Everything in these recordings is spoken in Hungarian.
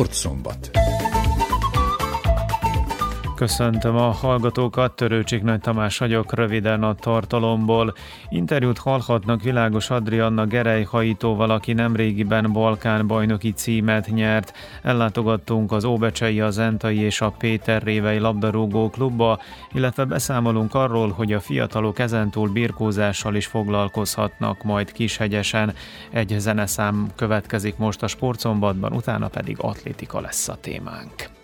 Sportszombat. Köszöntöm a hallgatókat, Törőcsik Nagy Tamás vagyok, röviden a tartalomból. Interjút hallhatnak Világos Adrianna Gerej Hajítóval, aki nemrégiben Balkán bajnoki címet nyert. Ellátogattunk az Óbecsei, a Zentai és a Péter Révei labdarúgó klubba, illetve beszámolunk arról, hogy a fiatalok ezentúl birkózással is foglalkozhatnak majd Kishegyesen. Egy zeneszám következik most a sportszombatban, utána pedig atlétika lesz a témánk.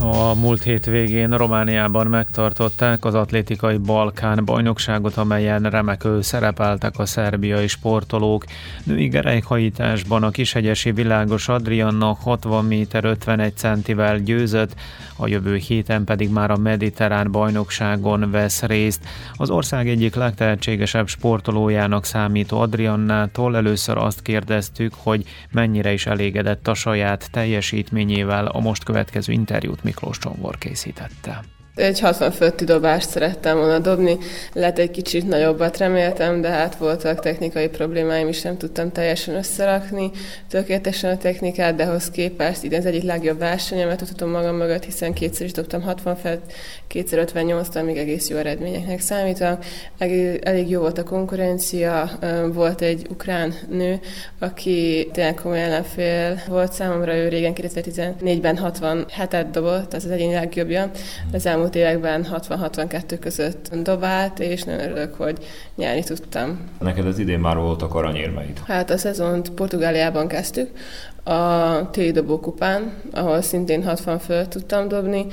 A múlt hét végén Romániában megtartották az atlétikai Balkán bajnokságot, amelyen remekül szerepeltek a szerbiai sportolók. Női gerejkhajításban a kishegyesi világos Adrianna 60 méter 51 centivel győzött, a jövő héten pedig már a mediterrán bajnokságon vesz részt. Az ország egyik legtehetségesebb sportolójának számító Adriannától először azt kérdeztük, hogy mennyire is elégedett a saját teljesítményével a most következő interjút Miklós Csongor készítette. Egy 60 fölötti dobást szerettem volna dobni, lehet egy kicsit nagyobbat reméltem, de hát voltak technikai problémáim is, nem tudtam teljesen összerakni tökéletesen a technikát, de ahhoz képest ide az egyik legjobb versenyemet tudtam magam mögött, hiszen kétszer is dobtam 60 felett, kétszer 58 amíg egész jó eredményeknek számítak. Elég jó volt a konkurencia, volt egy ukrán nő, aki tényleg komoly ellenfél volt számomra, ő régen 2014-ben 67-et dobott, az az egyéni legjobbja. Az elmúlt elmúlt években 60-62 között dobált, és nagyon örülök, hogy nyerni tudtam. Neked az idén már voltak aranyérmeid? Hát a szezont Portugáliában kezdtük, a téli dobókupán, ahol szintén 60 föl tudtam dobni,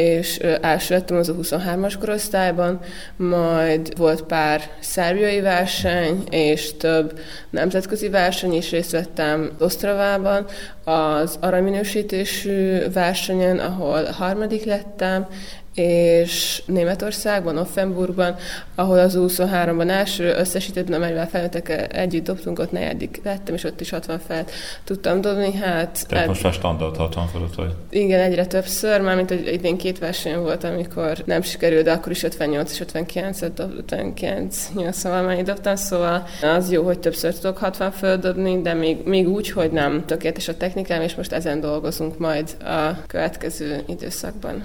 és első lettem az a 23-as korosztályban, majd volt pár szerbiai verseny, és több nemzetközi verseny is részt vettem Osztravában, az aranyminősítésű versenyen, ahol harmadik lettem, és Németországban, Offenburgban, ahol az 23-ban első összesítőben, amelyvel felnőttek együtt dobtunk, ott negyedik lettem, és ott is 60 fel tudtam dobni. Hát, Tehát ed... most már standard 60 fölött vagy? Igen, egyre többször, mármint hogy idén két verseny volt, amikor nem sikerült, de akkor is 58 és 59 59 80 mennyit dobtam, szóval az jó, hogy többször tudok 60 dobni, de még, még úgy, hogy nem tökéletes a technikám, és most ezen dolgozunk majd a következő időszakban.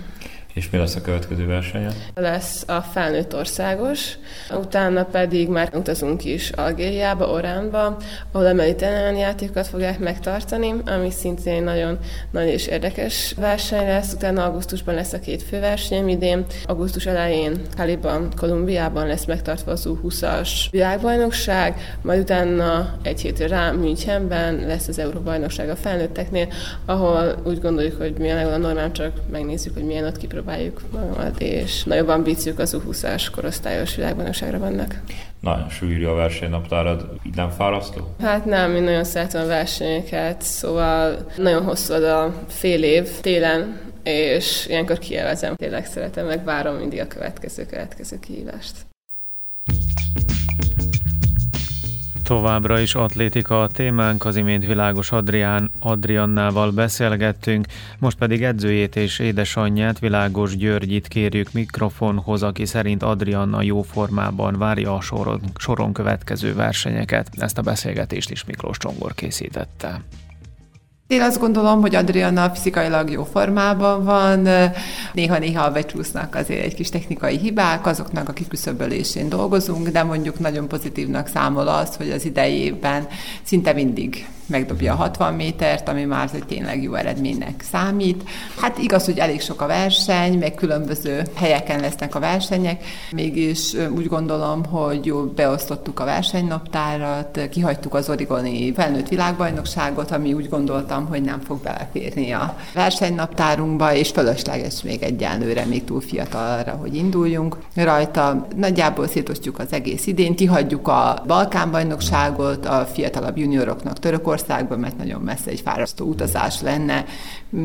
És mi lesz a következő versenye? Lesz a felnőtt országos, utána pedig már utazunk is Algériába, Oránba, ahol a mediterrán játékokat fogják megtartani, ami szintén nagyon nagy és érdekes verseny lesz. Utána augusztusban lesz a két főverseny idén. Augusztus elején Kaliban, Kolumbiában lesz megtartva az U20-as világbajnokság, majd utána egy hétre rá Münchenben lesz az Euróbajnokság a felnőtteknél, ahol úgy gondoljuk, hogy milyen a normál, csak megnézzük, hogy milyen ott kipróbáljuk kipróbáljuk magamat, és nagyobb ambíciók az U20-as korosztályos világbajnokságra vannak. Nagyon sűrű a versenynaptárad, így nem fárasztó? Hát nem, én nagyon szeretem a versenyeket, szóval nagyon hosszú az a fél év télen, és ilyenkor kielvezem. Tényleg szeretem, meg várom mindig a következő, következő kihívást. Továbbra is atlétika a témánk, az imént világos Adrián Adriannával beszélgettünk, most pedig edzőjét és édesanyját, világos Györgyit kérjük mikrofonhoz, aki szerint Adrianna jó formában várja a soron, soron következő versenyeket. Ezt a beszélgetést is Miklós Csongor készítette. Én azt gondolom, hogy Adriana fizikailag jó formában van, néha-néha becsúsznak azért egy kis technikai hibák, azoknak a kiküszöbölésén dolgozunk, de mondjuk nagyon pozitívnak számol az, hogy az idejében szinte mindig megdobja a 60 métert, ami már egy tényleg jó eredménynek számít. Hát igaz, hogy elég sok a verseny, meg különböző helyeken lesznek a versenyek, mégis úgy gondolom, hogy jól beosztottuk a versenynaptárat, kihagytuk az origoni felnőtt világbajnokságot, ami úgy gondoltam, hogy nem fog beleférni a versenynaptárunkba, és fölösleges még egyenlőre, még túl fiatal arra, hogy induljunk rajta. Nagyjából szétosztjuk az egész idén, kihagyjuk a Balkánbajnokságot, a fiatalabb junioroknak Törökország, országba, mert nagyon messze egy fárasztó utazás lenne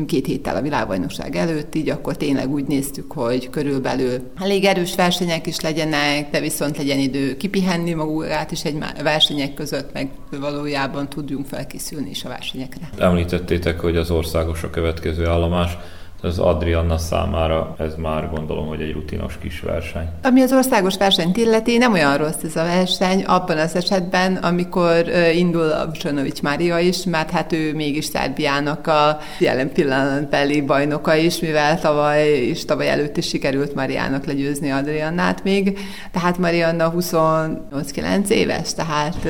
két héttel a világbajnokság előtt, így akkor tényleg úgy néztük, hogy körülbelül elég erős versenyek is legyenek, de viszont legyen idő kipihenni magukát is egy versenyek között, meg valójában tudjunk felkészülni is a versenyekre. Említettétek, hogy az országos a következő állomás Az Adrianna számára ez már gondolom, hogy egy rutinos kis verseny. Ami az országos versenyt illeti, nem olyan rossz ez a verseny, abban az esetben, amikor indul a Vucsonovics Mária is, mert hát ő mégis Szerbiának a jelen pillanatbeli bajnoka is, mivel tavaly és tavaly előtt is sikerült Mariának legyőzni Adriannát még, tehát Marianna 28-9 éves, tehát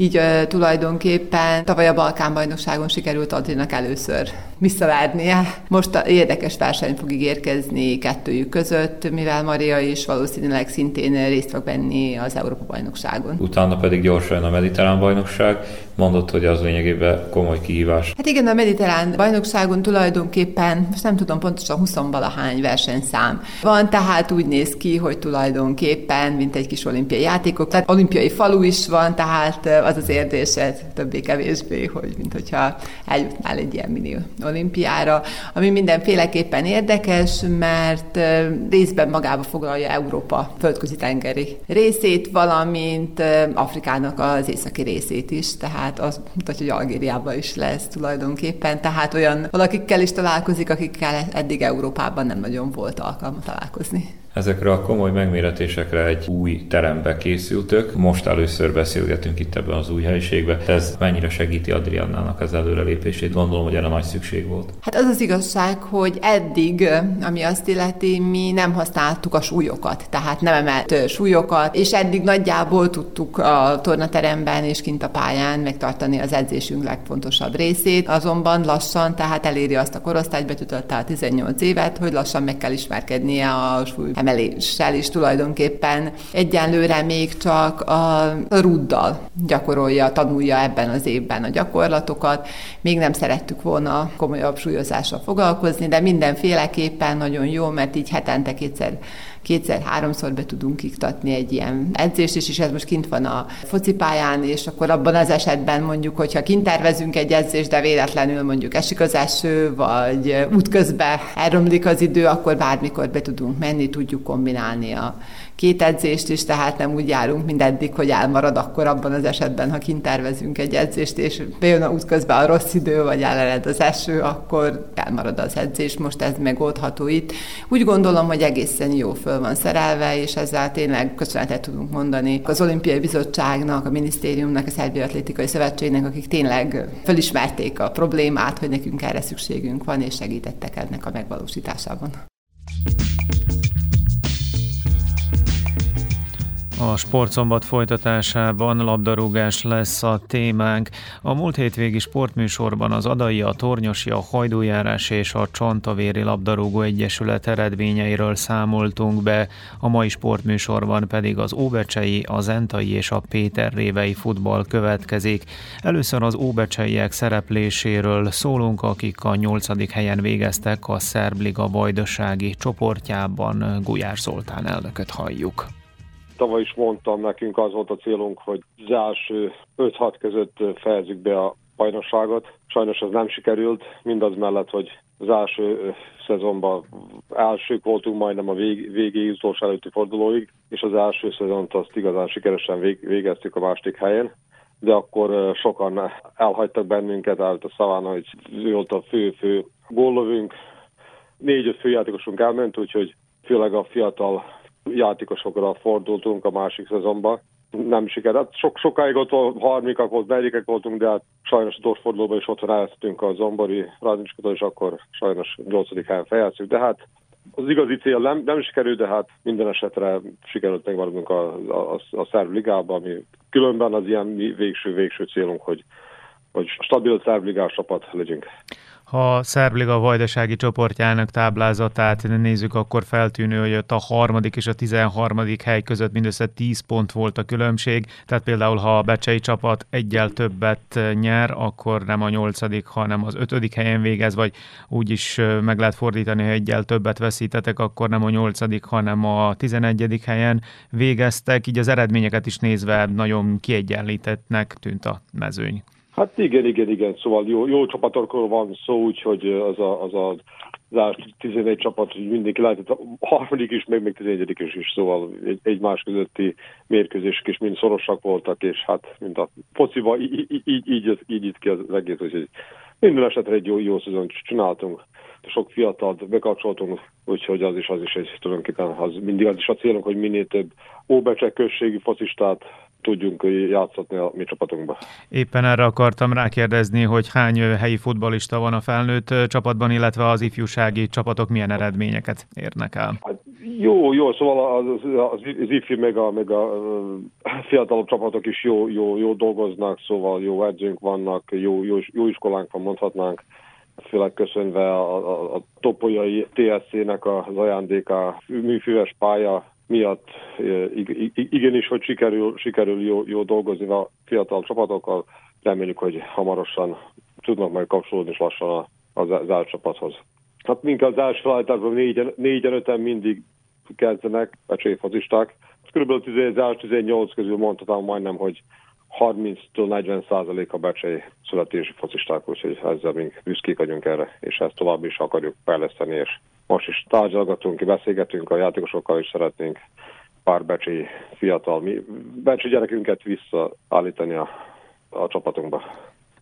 így tulajdonképpen tavaly a Balkán bajnokságon sikerült Adrinak először visszavárnia. Most a érdekes verseny fog ígérkezni kettőjük között, mivel Maria is valószínűleg szintén részt fog venni az Európa-bajnokságon. Utána pedig gyorsan a Mediterrán bajnokság. Mondott, hogy az lényegében komoly kihívás. Hát igen, a Mediterrán bajnokságon tulajdonképpen, most nem tudom pontosan 20 valahány versenyszám van, tehát úgy néz ki, hogy tulajdonképpen, mint egy kis olimpiai játékok, tehát olimpiai falu is van, tehát az az érzésed többé-kevésbé, hogy mint hogyha eljutnál egy ilyen mini olimpiára, ami mindenféleképpen érdekes, mert részben magába foglalja Európa földközi tengeri részét, valamint Afrikának az északi részét is, tehát az mutatja, hogy Algériában is lesz tulajdonképpen, tehát olyan valakikkel is találkozik, akikkel eddig Európában nem nagyon volt alkalma találkozni. Ezekre a komoly megméretésekre egy új terembe készültök. Most először beszélgetünk itt ebben az új helyiségben. Ez mennyire segíti Adriannának az előrelépését? Gondolom, hogy erre nagy szükség volt. Hát az az igazság, hogy eddig, ami azt illeti, mi nem használtuk a súlyokat, tehát nem emelt súlyokat, és eddig nagyjából tudtuk a tornateremben és kint a pályán megtartani az edzésünk legfontosabb részét. Azonban lassan, tehát eléri azt a korosztályt, betütötte a 18 évet, hogy lassan meg kell ismerkednie a súly emeléssel is tulajdonképpen egyenlőre még csak a ruddal gyakorolja, tanulja ebben az évben a gyakorlatokat. Még nem szerettük volna komolyabb súlyozással foglalkozni, de mindenféleképpen nagyon jó, mert így hetente kétszer kétszer-háromszor be tudunk iktatni egy ilyen edzést is, és ez most kint van a focipályán, és akkor abban az esetben mondjuk, hogyha kint tervezünk egy edzést, de véletlenül mondjuk esik az eső, vagy útközben elromlik az idő, akkor bármikor be tudunk menni, tudjuk kombinálni a két edzést is, tehát nem úgy járunk, mint eddig, hogy elmarad akkor abban az esetben, ha kint tervezünk egy edzést, és bejön a útközben a rossz idő, vagy elered az eső, akkor elmarad az edzés, most ez megoldható itt. Úgy gondolom, hogy egészen jó föl van szerelve, és ezzel tényleg köszönetet tudunk mondani az Olimpiai Bizottságnak, a Minisztériumnak, a Szerbia Atlétikai Szövetségnek, akik tényleg felismerték a problémát, hogy nekünk erre szükségünk van, és segítettek ennek a megvalósításában. A sportszombat folytatásában labdarúgás lesz a témánk. A múlt hétvégi sportműsorban az Adai, a Tornyosi, a Hajdújárás és a Csontavéri Labdarúgó Egyesület eredményeiről számoltunk be, a mai sportműsorban pedig az Óbecsei, az Entai és a Péter Révei futball következik. Először az óbecseiek szerepléséről szólunk, akik a nyolcadik helyen végeztek a Szerbliga vajdasági csoportjában. Gulyás Zoltán elnököt halljuk. Tavaly is mondtam, nekünk az volt a célunk, hogy az első 5-6 között fejezzük be a bajnokságot. Sajnos ez nem sikerült, mindaz mellett, hogy az első szezonban elsők voltunk majdnem a vég, végéig, utolsó előtti fordulóig, és az első szezont azt igazán sikeresen vég, végeztük a második helyen de akkor sokan elhagytak bennünket, állt a szaván, hogy ő volt a fő-fő góllövünk. Négy-öt főjátékosunk elment, úgyhogy főleg a fiatal játékosokra fordultunk a másik szezonban. Nem sikerült. Sok, sokáig ott harmikak volt, negyedikek voltunk, de hát sajnos a dorsfordulóban is otthon elsztünk a Zombori Rádnicskotól, és akkor sajnos 8. helyen fejeztük. De hát az igazi cél nem, nem sikerült, de hát minden esetre sikerült megmaradnunk a, a, a szerv ligában, ami különben az ilyen végső-végső célunk, hogy, hogy stabil szervligás csapat legyünk. Ha Szerbliga vajdasági csoportjának táblázatát nézzük, akkor feltűnő, hogy ott a harmadik és a tizenharmadik hely között mindössze 10 pont volt a különbség, tehát például ha a Becsei csapat egyel többet nyer, akkor nem a nyolcadik, hanem az ötödik helyen végez, vagy úgy is meg lehet fordítani, ha egyel többet veszítetek, akkor nem a nyolcadik, hanem a tizenegyedik helyen végeztek, így az eredményeket is nézve nagyon kiegyenlítettnek tűnt a mezőny. Hát igen, igen, igen. Szóval jó, jó csapatokról van szó, úgyhogy az a, az a az 11 csapat, hogy mindenki lehetett a harmadik is, meg még 11 is is, szóval egy, egymás közötti mérkőzések is mind szorosak voltak, és hát mint a fociba így, így, így, így, így ki az egész, hogy minden esetre egy jó, jó szezon csináltunk. sok fiatalt bekapcsoltunk, úgyhogy az is, az is egy tulajdonképpen az mindig az is a célunk, hogy minél több óbecsek községi focistát tudjunk játszatni a mi csapatunkba. Éppen erre akartam rákérdezni, hogy hány helyi futbalista van a felnőtt csapatban, illetve az ifjúsági csapatok milyen eredményeket érnek el? Hát jó, jó, szóval az, az, az ifi meg a, meg a fiatalabb csapatok is jó, jó, jó dolgoznak, szóval jó edzőnk vannak, jó, jó, jó iskolánk van, mondhatnánk főleg köszönve a, a, a topolyai TSC-nek az ajándéka műfüves pálya miatt igenis, hogy sikerül, sikerül jó, jó dolgozni a fiatal csapatokkal. Reméljük, hogy hamarosan tudnak majd kapcsolódni és lassan a, az álcsapathoz. Hát minket az első felállításban négyen, négyen, öten mindig kezdenek a cséfazisták. Körülbelül az első 18 közül mondhatom majdnem, hogy 30-tól 40 százalék a becsei születési focisták, úgyhogy ezzel még büszkék vagyunk erre, és ezt tovább is akarjuk fejleszteni, és most is tárgyalgatunk, beszélgetünk a játékosokkal, és szeretnénk pár becsi fiatal, mi, becsi gyerekünket visszaállítani a, a csapatunkba.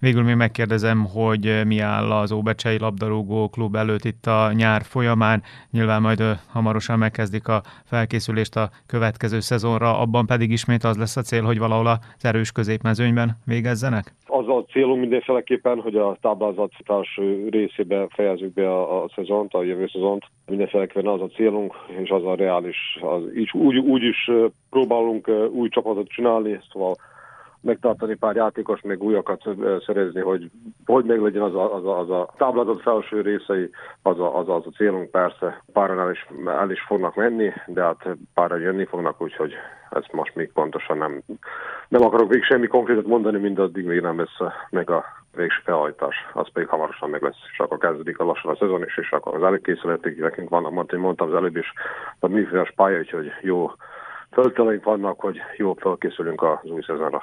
Végül még megkérdezem, hogy mi áll az Óbecsei labdarúgó klub előtt itt a nyár folyamán. Nyilván majd hamarosan megkezdik a felkészülést a következő szezonra, abban pedig ismét az lesz a cél, hogy valahol az erős középmezőnyben végezzenek? Az a célunk mindenféleképpen, hogy a táblázatás részébe fejezzük be a, a szezont, a jövő szezont. Mindenféleképpen az a célunk, és az a reális. Az, így, úgy, úgy is próbálunk új csapatot csinálni, szóval megtartani pár játékos, még újakat szerezni, hogy hogy meg legyen az a, az a, az a táblázat felső részei, az a, az, a, az a célunk persze. Páran el is, el is fognak menni, de hát páran jönni fognak, úgyhogy ez most még pontosan nem, nem akarok még semmi konkrétat mondani, mindaddig még nem lesz meg a végső felhajtás, az pedig hamarosan meg lesz, és akkor kezdődik a lassan a szezon is, és akkor az előkészületek nekünk vannak, mondtam, mondtam az előbb is, a műféles pálya, úgyhogy jó fölteleink vannak, hogy jó felkészülünk az új szezonra.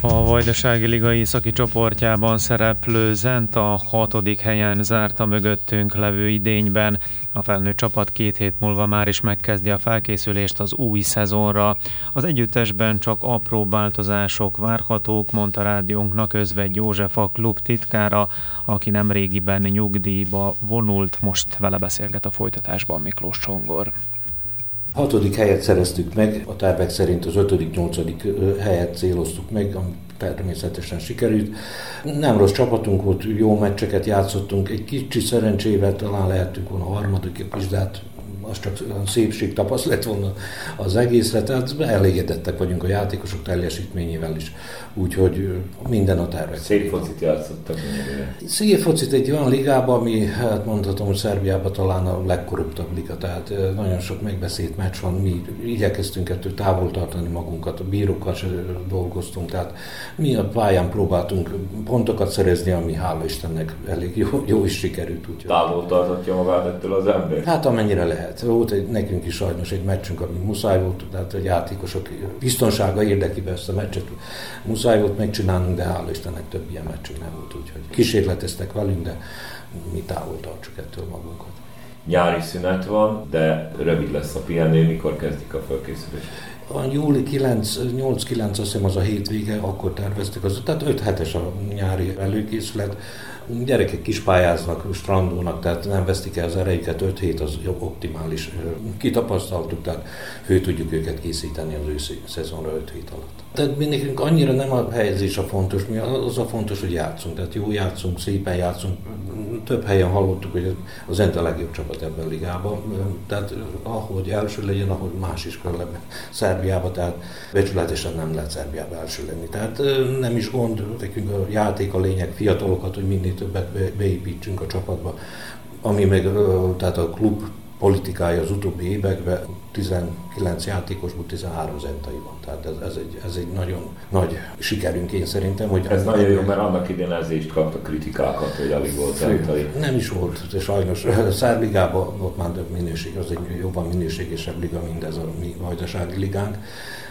A Vajdasági Liga északi csoportjában szereplő Zent a hatodik helyen zárta mögöttünk levő idényben. A felnőtt csapat két hét múlva már is megkezdi a felkészülést az új szezonra. Az együttesben csak apró változások várhatók, mondta rádiónknak Özvegy József a klub titkára, aki nem régiben nyugdíjba vonult, most vele beszélget a folytatásban Miklós Csongor. Hatodik helyet szereztük meg, a tervek szerint az ötödik, nyolcadik helyet céloztuk meg, ami természetesen sikerült. Nem rossz csapatunk volt, jó meccseket játszottunk, egy kicsi szerencsével talán lehetünk volna a harmadik is, de az csak szépség tapaszt lett volna az egészre, tehát elégedettek vagyunk a játékosok teljesítményével is, úgyhogy minden a tervek. Szép focit játszottak. Szép focit egy olyan ligában, ami hát mondhatom, hogy Szerbiában talán a legkorruptabb liga, tehát nagyon sok megbeszélt meccs van, mi igyekeztünk ettől távol tartani magunkat, a bírókkal se dolgoztunk, tehát mi a pályán próbáltunk pontokat szerezni, ami hála Istennek elég jó, jó is sikerült. Úgyhogy. Távol tartatja magát ettől az ember? Hát amennyire lehet. Volt egy, nekünk is sajnos egy meccsünk, ami muszáj volt, tehát a játékosok biztonsága érdekében ezt a meccset muszáj volt megcsinálnunk, de hála Istennek több ilyen meccsünk nem volt, úgyhogy kísérleteztek velünk, de mi távol tartsuk ettől magunkat. Nyári szünet van, de rövid lesz a pihenő, mikor kezdik a felkészülést? A júli 8-9, azt hiszem az a hétvége, akkor terveztük, az, tehát 5 hetes a nyári előkészület gyerekek is pályáznak, strandolnak, tehát nem vesztik el az erejüket, 5 hét az jobb optimális. Kitapasztaltuk, tehát fő tudjuk őket készíteni az őszi szezonra 5 hét alatt. Tehát mi nekünk annyira nem a helyezés a fontos, mi az a fontos, hogy játszunk, tehát jó játszunk, szépen játszunk. Több helyen hallottuk, hogy az Zent a legjobb csapat ebben a ligában, tehát ahogy első legyen, ahogy más is kell Szerbiába, tehát becsületesen nem lehet Szerbiába első lenni. Tehát nem is gond, nekünk a játék a lényeg, fiatalokat, hogy minél többet beépítsünk a csapatba, ami meg tehát a klub politikája az utóbbi években 19 játékosból 13 zentai van. Tehát ez, ez, egy, ez egy nagyon nagy sikerünk én szerintem. Hogy ez nagyon jó, mert annak idén ezért kapta kritikákat, hogy alig volt zentai. Nem is volt, de sajnos Szerligában ott már több minőség, az egy jobban minőségesebb liga, mint ez a mi vajdasági ligánk.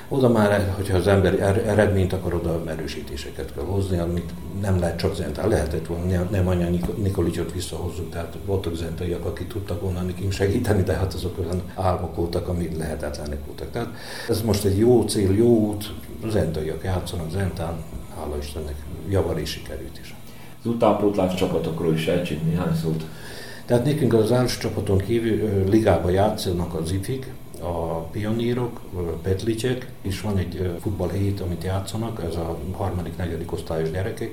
Oda már, hogyha az ember er-, eredményt akar, oda erősítéseket kell hozni, amit nem lehet csak zentál. Lehetett volna, nem anya Nikolicsot visszahozzuk, tehát voltak zentaiak, akik tudtak volna nekünk segíteni, de hát azok olyan álmok voltak, amik lehetetlenek voltak. Tehát ez most egy jó cél, jó út, zentaiak játszanak zentán, hála Istennek javarés sikerült is. Az utánpótlás csapatokról is elcsít néhány szót. Tehát nekünk az első csapaton kívül ligába játszanak az ifik, a pionírok, a petlicsek, és van egy futballhét, amit játszanak, ez a harmadik, negyedik osztályos gyerekek.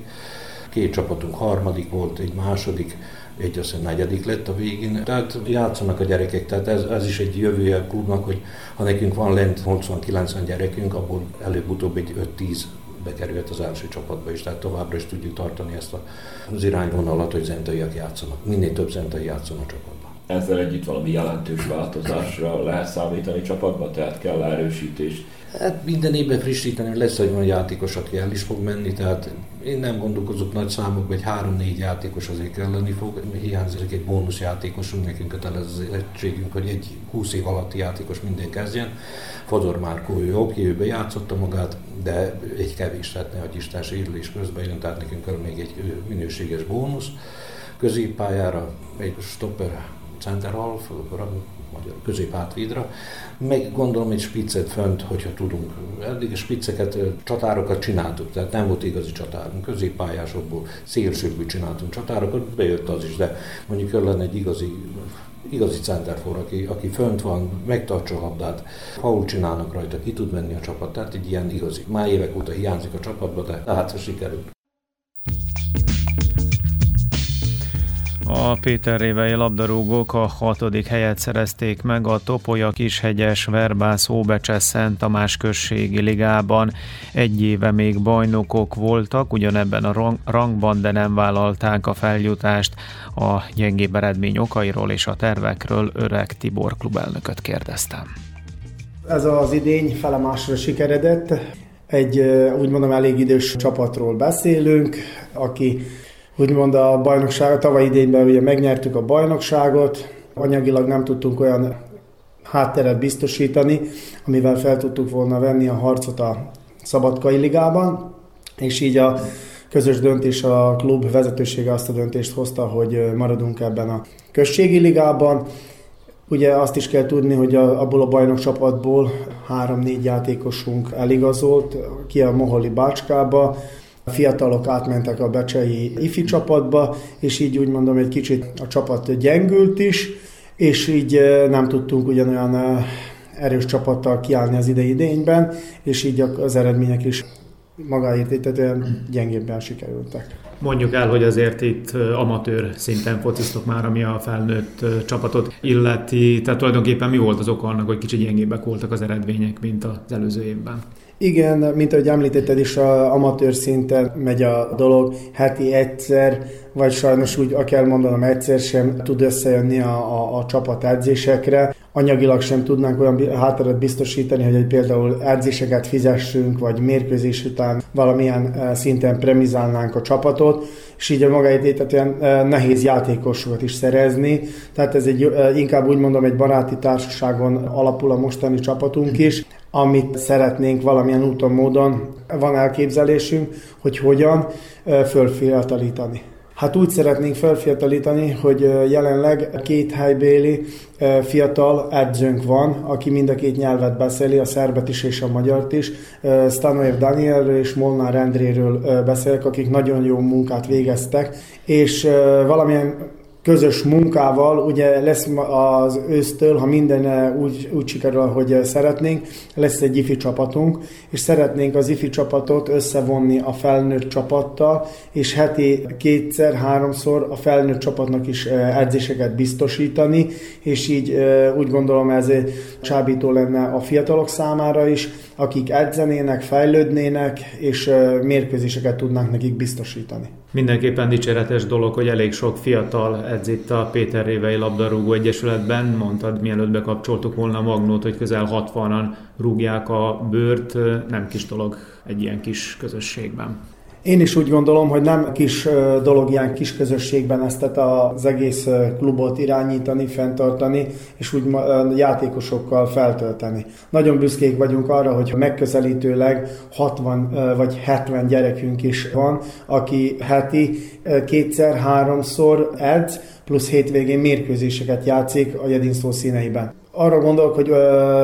Két csapatunk harmadik volt, egy második, egy azt negyedik lett a végén. Tehát játszanak a gyerekek, tehát ez, ez is egy jövője a klubnak, hogy ha nekünk van lent 80-90 gyerekünk, abból előbb-utóbb egy 5-10 bekerült az első csapatba is, tehát továbbra is tudjuk tartani ezt az irányvonalat, hogy zentaiak játszanak. Minél több zentai játszon a csapatban. Ezzel együtt valami jelentős változásra lehet számítani csapatba, tehát kell erősítés. Hát minden évben frissíteni lesz egy olyan játékos, aki el is fog menni, tehát én nem gondolkozok nagy számokban, egy három-négy játékos azért kelleni fog. Hiányzik egy bónusz játékosunk, nekünk kötelezettségünk, hogy egy 20 év alatti játékos minden kezdjen. Fodor Márkó, ő oké, ő bejátszotta magát, de egy kevés, tehát ne hogy Isten sérülés közben jön, tehát nekünk kell még egy minőséges bónusz. Középpályára egy stopper center half, magyar középhátvédra, meg gondolom egy spiccet fönt, hogyha tudunk. Eddig a spicceket, csatárokat csináltuk, tehát nem volt igazi csatárunk. Középpályásokból, szélsőkből csináltunk csatárokat, bejött az is, de mondjuk lenne egy igazi igazi centerfor, aki, aki fönt van, megtartsa a labdát, faul csinálnak rajta, ki tud menni a csapat, tehát egy ilyen igazi. Már évek óta hiányzik a csapatba, de hát sikerült. A Péter Révei labdarúgók a hatodik helyet szerezték meg a Topolya Kishegyes Verbász Óbecses Szent Tamás községi ligában. Egy éve még bajnokok voltak, ugyanebben a rangban, de nem vállalták a feljutást. A gyengébb eredmény okairól és a tervekről öreg Tibor klubelnököt kérdeztem. Ez az idény felemásra sikeredett. Egy úgy mondom elég idős csapatról beszélünk, aki úgymond a bajnokság, a tavaly idényben ugye megnyertük a bajnokságot, anyagilag nem tudtunk olyan hátteret biztosítani, amivel fel tudtuk volna venni a harcot a Szabadkai Ligában, és így a közös döntés a klub vezetősége azt a döntést hozta, hogy maradunk ebben a községi ligában. Ugye azt is kell tudni, hogy a, abból a bajnok csapatból három-négy játékosunk eligazolt ki a Moholi Bácskába, fiatalok átmentek a becsei ifi csapatba, és így úgy mondom, egy kicsit a csapat gyengült is, és így nem tudtunk ugyanolyan erős csapattal kiállni az idei idényben, és így az eredmények is magáért értetően gyengébben sikerültek. Mondjuk el, hogy azért itt amatőr szinten fociztok már, ami a felnőtt csapatot illeti. Tehát tulajdonképpen mi volt az oka annak, hogy kicsit gyengébbek voltak az eredmények, mint az előző évben? Igen, mint ahogy említetted is, a amatőr szinten megy a dolog, heti egyszer, vagy sajnos úgy, kell mondanom, egyszer sem tud összejönni a, a, a csapat edzésekre. Anyagilag sem tudnánk olyan hátteret biztosítani, hogy egy például edzéseket fizessünk, vagy mérkőzés után valamilyen eh, szinten premizálnánk a csapatot, és így a magáét olyan eh, nehéz játékosokat is szerezni. Tehát ez egy, eh, inkább úgy mondom, egy baráti társaságon alapul a mostani csapatunk is amit szeretnénk valamilyen úton, módon, van elképzelésünk, hogy hogyan fölfiatalítani. Hát úgy szeretnénk felfiatalítani, hogy jelenleg két helybéli fiatal edzőnk van, aki mind a két nyelvet beszéli, a szerbet is és a magyart is. Stanojev Danielről és Molnár Endréről beszélek, akik nagyon jó munkát végeztek, és valamilyen közös munkával, ugye lesz az ősztől, ha minden eh, úgy, úgy sikerül, hogy eh, szeretnénk, lesz egy ifi csapatunk, és szeretnénk az ifi csapatot összevonni a felnőtt csapattal, és heti kétszer, háromszor a felnőtt csapatnak is eh, edzéseket biztosítani, és így úgy gondolom ez csábító lenne a fiatalok számára is, akik edzenének, fejlődnének, és mérkőzéseket tudnánk nekik biztosítani. Mindenképpen dicséretes dolog, hogy elég sok fiatal edz itt a Péter Révei Labdarúgó Egyesületben. Mondtad, mielőtt bekapcsoltuk volna a magnót, hogy közel 60-an rúgják a bőrt. Nem kis dolog egy ilyen kis közösségben. Én is úgy gondolom, hogy nem kis dolog ilyen kis közösségben ezt az egész klubot irányítani, fenntartani, és úgy játékosokkal feltölteni. Nagyon büszkék vagyunk arra, hogy megközelítőleg 60 vagy 70 gyerekünk is van, aki heti kétszer, háromszor edz, plusz hétvégén mérkőzéseket játszik a Jedinszó színeiben arra gondolok, hogy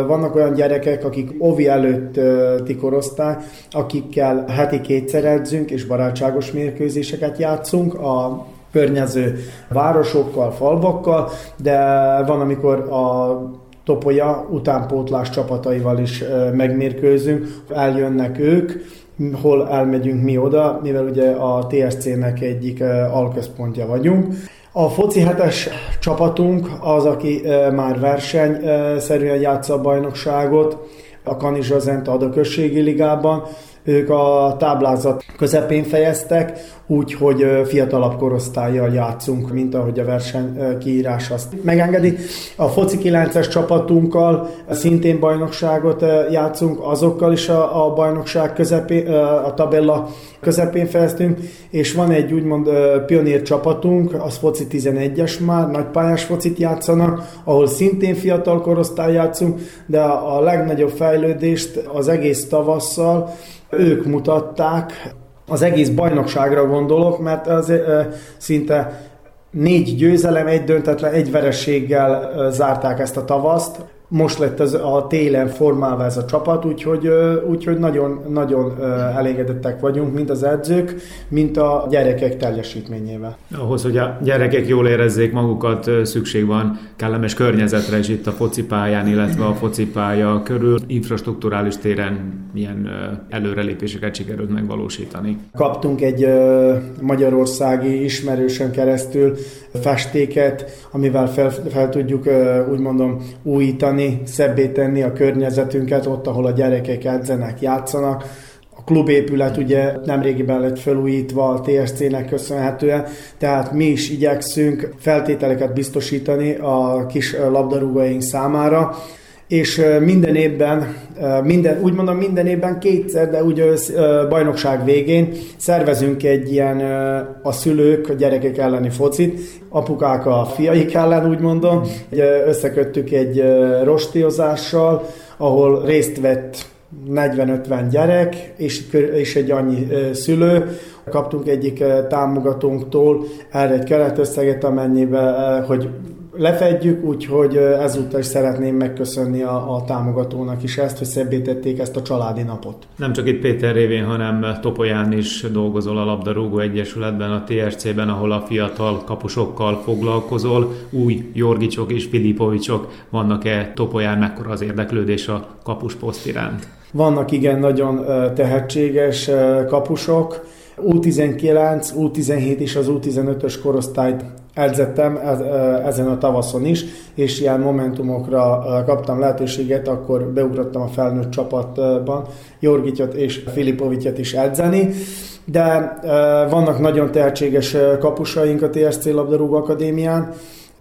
vannak olyan gyerekek, akik ovi előtti korosztály, akikkel heti kétszer edzünk, és barátságos mérkőzéseket játszunk a környező városokkal, falvakkal, de van, amikor a Topolya utánpótlás csapataival is megmérkőzünk, eljönnek ők, hol elmegyünk mi oda, mivel ugye a TSC-nek egyik alközpontja vagyunk. A foci hetes csapatunk az, aki már versenyszerűen játsza a bajnokságot, a Kanizsa Zenta a községi ligában, ők a táblázat közepén fejeztek, úgyhogy fiatalabb korosztályjal játszunk, mint ahogy a verseny kiírás azt megengedi. A foci 9-es csapatunkkal szintén bajnokságot játszunk, azokkal is a, a bajnokság közepén, a tabella közepén fejeztünk, és van egy úgymond pionír csapatunk, az foci 11-es már, nagypályás focit játszanak, ahol szintén fiatal korosztály játszunk, de a legnagyobb fejlődést az egész tavasszal ők mutatták, az egész bajnokságra gondolok, mert az szinte négy győzelem, egy döntetlen, egy verességgel zárták ezt a tavaszt most lett ez a télen formálva ez a csapat, úgyhogy, úgyhogy nagyon, nagyon elégedettek vagyunk, mint az edzők, mint a gyerekek teljesítményével. Ahhoz, hogy a gyerekek jól érezzék magukat, szükség van kellemes környezetre is itt a focipályán, illetve a focipálya körül. Infrastruktúrális téren milyen előrelépéseket sikerült megvalósítani? Kaptunk egy magyarországi ismerősen keresztül festéket, amivel fel, fel tudjuk úgy mondom újítani, szebbé tenni a környezetünket, ott, ahol a gyerekek edzenek, játszanak. A klubépület ugye nemrégiben lett felújítva a TSC-nek köszönhetően, tehát mi is igyekszünk feltételeket biztosítani a kis labdarúgóink számára, és minden évben, minden, úgy mondom minden évben kétszer, de úgy bajnokság végén szervezünk egy ilyen a szülők, a gyerekek elleni focit, apukák a fiaik ellen úgy mondom, összeköttük egy rostiozással, ahol részt vett 40-50 gyerek, és, és egy annyi szülő. Kaptunk egyik támogatónktól erre egy keretösszeget, amennyiben, hogy lefedjük, úgyhogy ezúttal is szeretném megköszönni a, a támogatónak is ezt, hogy szebbé tették ezt a családi napot. Nem csak itt Péter révén, hanem Topolyán is dolgozol a Labdarúgó Egyesületben, a TRC-ben, ahol a fiatal kapusokkal foglalkozol. Új Jorgicsok és Filipovicsok vannak-e Topolyán, mekkora az érdeklődés a kapusposzt iránt? Vannak igen nagyon tehetséges kapusok, U19, U17 és az U15-ös korosztályt edzettem ezen a tavaszon is, és ilyen momentumokra kaptam lehetőséget, akkor beugrottam a felnőtt csapatban Jorgityot és Filipovityet is edzeni, de vannak nagyon tehetséges kapusaink a TSC Labdarúgó Akadémián,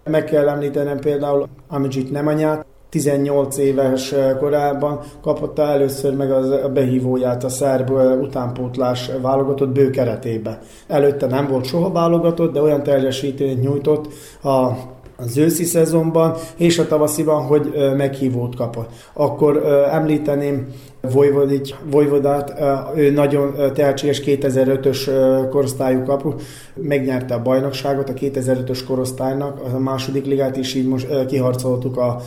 meg kell említenem például Amidzsit Nemanyát, 18 éves korában kapott először meg az, a behívóját a szerb utánpótlás válogatott bő keretébe. Előtte nem volt soha válogatott, de olyan teljesítményt nyújtott a az őszi szezonban és a tavasziban, hogy meghívót kapott. Akkor említeném Vojvodic, Vojvodát, ő nagyon tehetséges 2005-ös korosztályú kapu, megnyerte a bajnokságot a 2005-ös korosztálynak, a második ligát is így most kiharcoltuk a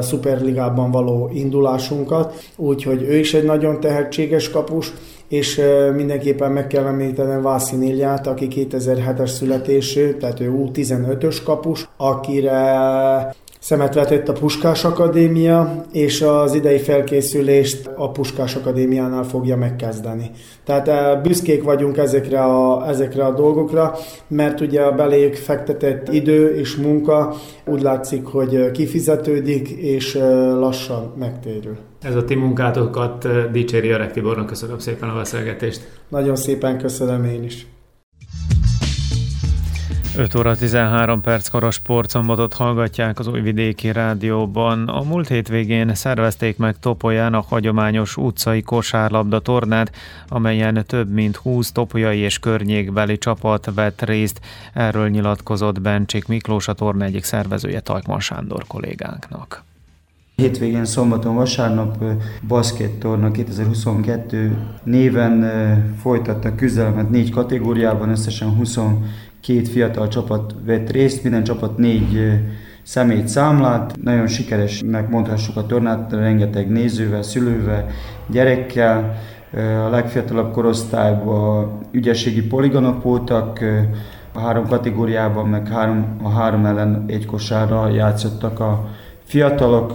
szuperligában való indulásunkat, úgyhogy ő is egy nagyon tehetséges kapus, és mindenképpen meg kell említenem Vászi Nilját, aki 2007-es születésű, tehát ő U15-ös kapus, akire szemet vetett a Puskás Akadémia, és az idei felkészülést a Puskás Akadémiánál fogja megkezdeni. Tehát eh, büszkék vagyunk ezekre a, ezekre a dolgokra, mert ugye a beléjük fektetett idő és munka úgy látszik, hogy kifizetődik, és eh, lassan megtérül. Ez a ti munkátokat eh, dicséri Öreg Tibornak, köszönöm szépen a beszélgetést. Nagyon szépen köszönöm én is. 5 óra 13 perckor a sportszombatot hallgatják az Újvidéki Rádióban. A múlt hétvégén szervezték meg Topolyán a hagyományos utcai kosárlabda tornát, amelyen több mint 20 topolyai és környékbeli csapat vett részt. Erről nyilatkozott Bencsik Miklós, a torna egyik szervezője Tajkman Sándor kollégánknak. Hétvégén szombaton vasárnap Basket Torna 2022 néven folytattak küzdelmet négy kategóriában, összesen 20 két fiatal csapat vett részt, minden csapat négy szemét számlát. Nagyon sikeresnek mondhassuk a tornát, rengeteg nézővel, szülővel, gyerekkel. A legfiatalabb korosztályban ügyességi poligonok voltak, a három kategóriában, meg három, a három ellen egy kosárra játszottak a fiatalok.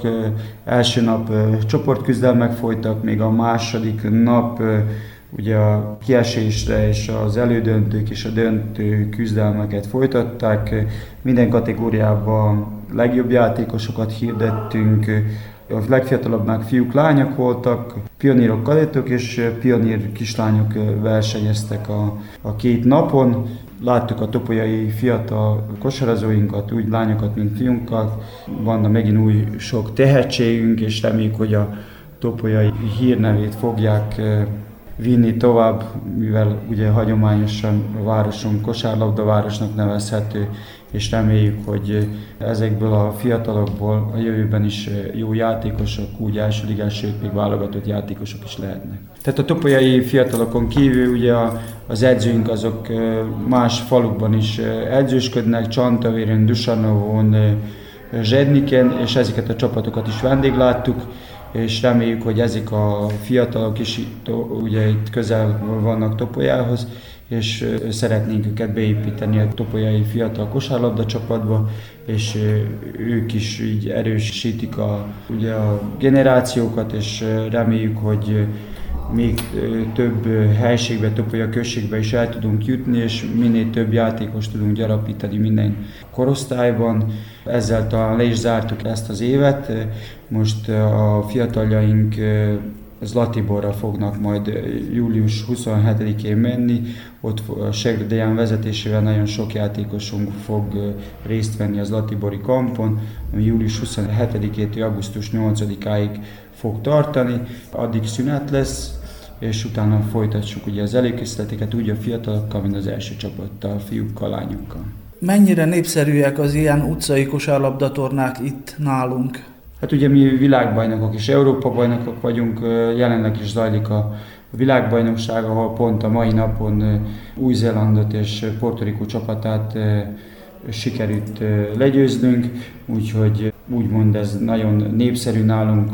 Első nap csoportküzdelmek folytak, még a második nap ugye a kiesésre és az elődöntők és a döntő küzdelmeket folytatták. Minden kategóriában legjobb játékosokat hirdettünk, a legfiatalabbnák fiúk, lányok voltak, pionírok, kadettok és pionír kislányok versenyeztek a, a két napon. Láttuk a topolyai fiatal kosarazóinkat, úgy lányokat, mint fiunkat. Van megint új sok tehetségünk, és reméljük, hogy a topolyai hírnevét fogják vinni tovább, mivel ugye hagyományosan a városunk kosárlabdavárosnak nevezhető, és reméljük, hogy ezekből a fiatalokból a jövőben is jó játékosok, úgy első ligás, sőt még válogatott játékosok is lehetnek. Tehát a topolyai fiatalokon kívül ugye az edzőink azok más falukban is edzősködnek, Csantavéren, Dusanovon, Zsedniken, és ezeket a csapatokat is vendégláttuk és reméljük, hogy ezek a fiatalok is ugye itt közel vannak Topolyához, és szeretnénk őket beépíteni a topolyai fiatal kosárlabda csapatba, és ők is így erősítik a, ugye a generációkat, és reméljük, hogy még több helységbe, Topolya községbe is el tudunk jutni, és minél több játékos tudunk gyarapítani minden korosztályban. Ezzel talán le is zártuk ezt az évet. Most a fiataljaink Zlatiborra fognak majd július 27-én menni, ott a Segredeján vezetésével nagyon sok játékosunk fog részt venni az Latibori kampon, ami július 27-től augusztus 8-áig fog tartani, addig szünet lesz, és utána folytassuk ugye az előkészületeket úgy a fiatalokkal, mint az első csapattal, fiúkkal, lányokkal. Mennyire népszerűek az ilyen utcai kosárlabdatornák itt nálunk? Hát ugye mi világbajnokok és Európa bajnokok vagyunk, jelenleg is zajlik a világbajnokság, ahol pont a mai napon Új-Zélandot és Puerto Rico csapatát sikerült legyőznünk, úgyhogy úgymond ez nagyon népszerű nálunk,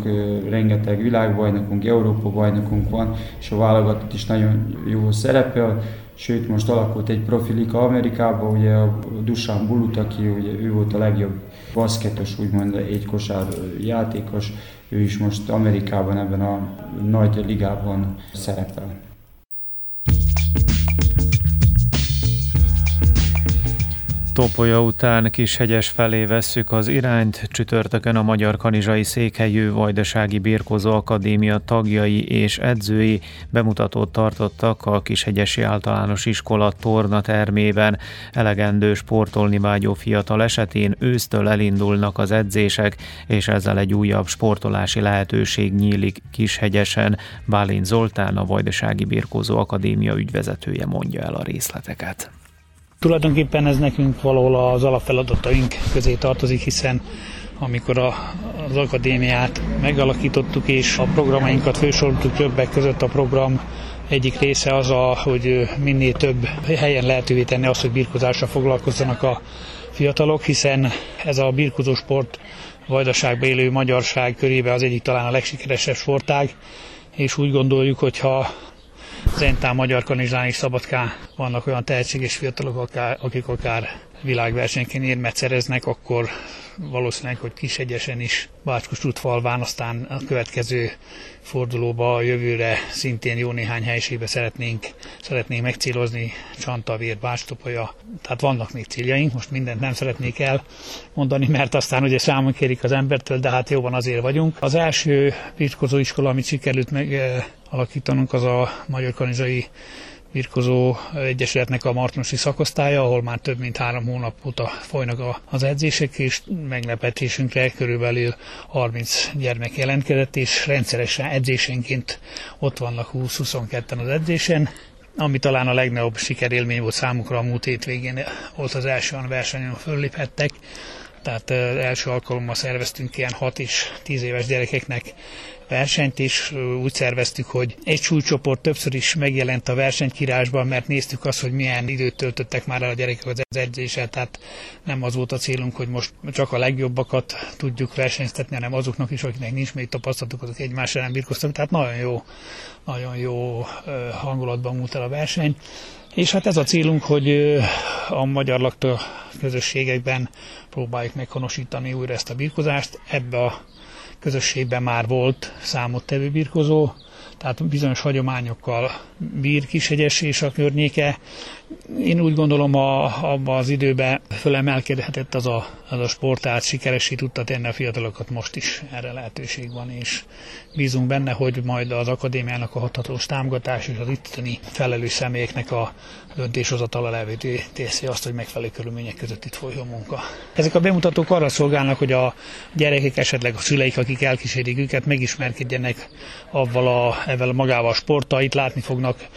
rengeteg világbajnokunk, Európa bajnokunk van, és a válogatott is nagyon jó szerepel, sőt most alakult egy profilika Amerikában, ugye a Dusan Bulut, aki ugye ő volt a legjobb baszketos, úgymond egy kosár játékos, ő is most Amerikában ebben a nagy ligában szerepel. Topolya után Kishegyes felé vesszük az irányt. Csütörtökön a Magyar Kanizsai Székhelyű Vajdasági Birkozó Akadémia tagjai és edzői bemutatót tartottak a Kishegyesi Általános Iskola torna termében. Elegendő sportolni vágyó fiatal esetén ősztől elindulnak az edzések, és ezzel egy újabb sportolási lehetőség nyílik Kishegyesen. Bálint Zoltán, a Vajdasági Birkozó Akadémia ügyvezetője mondja el a részleteket. Tulajdonképpen ez nekünk valahol az alapfeladataink közé tartozik, hiszen amikor a, az akadémiát megalakítottuk és a programainkat fősoroltuk többek között a program egyik része az, a, hogy minél több helyen lehetővé tenni azt, hogy birkozásra foglalkozzanak a fiatalok, hiszen ez a birkozó sport vajdaságban élő magyarság körében az egyik talán a legsikeresebb sportág, és úgy gondoljuk, hogy ha Zentán, Magyar Kanizsán és Szabadkán vannak olyan tehetséges fiatalok, akár, akik akár világversenyként érmet szereznek, akkor valószínűleg, hogy Kisegyesen is Bácskos útfalván, aztán a következő fordulóba a jövőre szintén jó néhány helyiségbe szeretnénk, szeretnénk megcélozni Csantavér, Bácstopolya. Tehát vannak még céljaink, most mindent nem szeretnék elmondani, mert aztán ugye számon kérik az embertől, de hát jóban azért vagyunk. Az első birkozó iskola, amit sikerült meg eh, alakítanunk, az a Magyar Kanizsai birkozó egyesületnek a Martonosi szakosztálya, ahol már több mint három hónap óta folynak az edzések, és meglepetésünkre körülbelül 30 gyermek jelentkezett, és rendszeresen edzésenként ott vannak 20-22-en az edzésen, ami talán a legnagyobb sikerélmény volt számukra a múlt hétvégén, volt az első olyan versenyen, fölléphettek, tehát első alkalommal szerveztünk ilyen 6 és 10 éves gyerekeknek versenyt, és úgy szerveztük, hogy egy súlycsoport többször is megjelent a versenykírásban, mert néztük azt, hogy milyen időt töltöttek már el a gyerekek az edzéssel, tehát nem az volt a célunk, hogy most csak a legjobbakat tudjuk versenyztetni, hanem azoknak is, akiknek nincs még tapasztalatuk, azok egymás ellen birkoztak, tehát nagyon jó, nagyon jó hangulatban múlt el a verseny. És hát ez a célunk, hogy a magyar lakta közösségekben próbáljuk meghonosítani újra ezt a birkozást. Ebbe a közösségben már volt számottevő birkozó, tehát bizonyos hagyományokkal bír Kishegyes és a környéke. Én úgy gondolom, a, abban az időben fölemelkedhetett az a, az a sport, tehát sikeressé tudta tenni a fiatalokat, most is erre lehetőség van, és bízunk benne, hogy majd az akadémiának a hathatós támogatás és az itteni felelős személyeknek a döntéshozatala lehetővé teszi azt, hogy megfelelő körülmények között itt folyjon munka. Ezek a bemutatók arra szolgálnak, hogy a gyerekek, esetleg a szüleik, akik elkísérik őket, megismerkedjenek avval a, ezzel magával a sporttal, itt látni fognak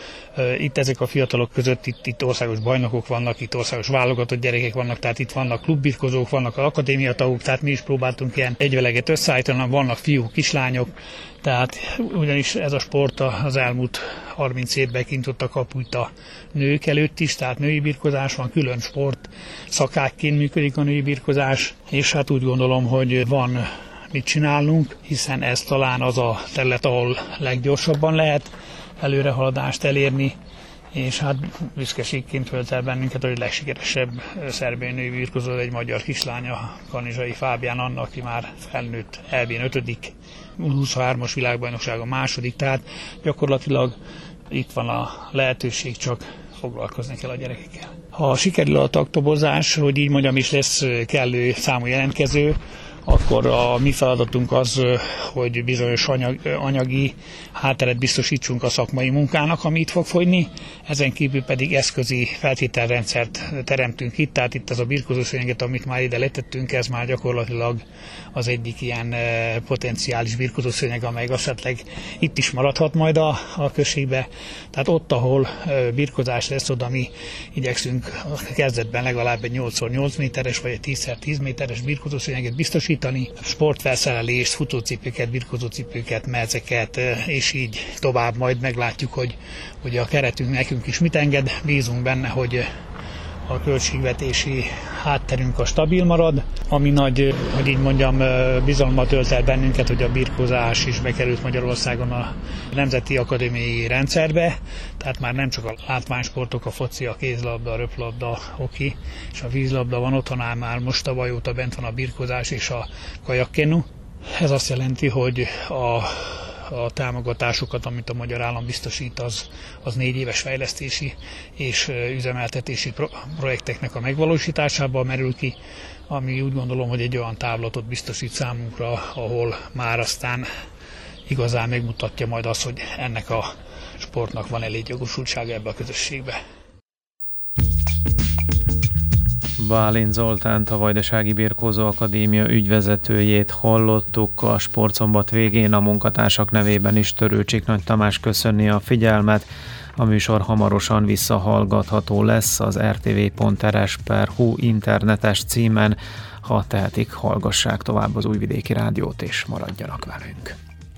itt ezek a fiatalok között, itt, itt országos bajnokok vannak, itt országos válogatott gyerekek vannak, tehát itt vannak klubbirkozók, vannak az akadémia tagok, tehát mi is próbáltunk ilyen egyveleget összeállítani, vannak fiúk, kislányok, tehát ugyanis ez a sport az elmúlt 30 évben kint ott a kaput a nők előtt is, tehát női birkozás van, külön sport, szakákként működik a női birkozás, és hát úgy gondolom, hogy van mit csinálnunk, hiszen ez talán az a terület, ahol leggyorsabban lehet előrehaladást elérni, és hát büszkeségként tölt el bennünket, hogy legsikeresebb szerbén női egy magyar kislánya, Kanizsai Fábián Anna, aki már felnőtt elvén ötödik, 23-as világbajnokság a második, tehát gyakorlatilag itt van a lehetőség, csak foglalkozni kell a gyerekekkel. Ha sikerül a taktobozás, hogy így mondjam is lesz kellő számú jelentkező, akkor a mi feladatunk az, hogy bizonyos anyag, anyagi hátteret biztosítsunk a szakmai munkának, ami itt fog folyni, ezen kívül pedig eszközi feltételrendszert teremtünk itt, tehát itt az a birkozószőnyeget, amit már ide letettünk, ez már gyakorlatilag az egyik ilyen potenciális birkozószőnyeg, amely esetleg itt is maradhat majd a, a községbe. Tehát ott, ahol birkozás lesz, oda mi igyekszünk a kezdetben legalább egy 8x8 méteres vagy egy 10x10 méteres birkozószőnyeget biztosítani, sportfelszerelést, futócipőket, birkozócipőket, mezeket, és így tovább majd meglátjuk, hogy, hogy a keretünk nekünk is mit enged. Bízunk benne, hogy a költségvetési hátterünk a stabil marad, ami nagy, hogy így mondjam, bizalmat tölt el bennünket, hogy a birkozás is bekerült Magyarországon a Nemzeti Akadémiai rendszerbe, tehát már nem csak a látványsportok, a foci, a kézlabda, a röplabda, a hoki és a vízlabda van otthon, már most tavaly óta bent van a birkozás és a kajakkenu. Ez azt jelenti, hogy a a támogatásokat, amit a magyar állam biztosít, az, az négy éves fejlesztési és üzemeltetési projekteknek a megvalósításában merül ki, ami úgy gondolom, hogy egy olyan távlatot biztosít számunkra, ahol már aztán igazán megmutatja majd azt, hogy ennek a sportnak van elég jogosultsága ebbe a közösségbe. Bálint Zoltánt, a Vajdasági Birkózó Akadémia ügyvezetőjét hallottuk a sportszombat végén. A munkatársak nevében is Törőcsik Nagy Tamás köszönni a figyelmet. A műsor hamarosan visszahallgatható lesz az rtv.rs.hu internetes címen. Ha tehetik, hallgassák tovább az Újvidéki Rádiót és maradjanak velünk.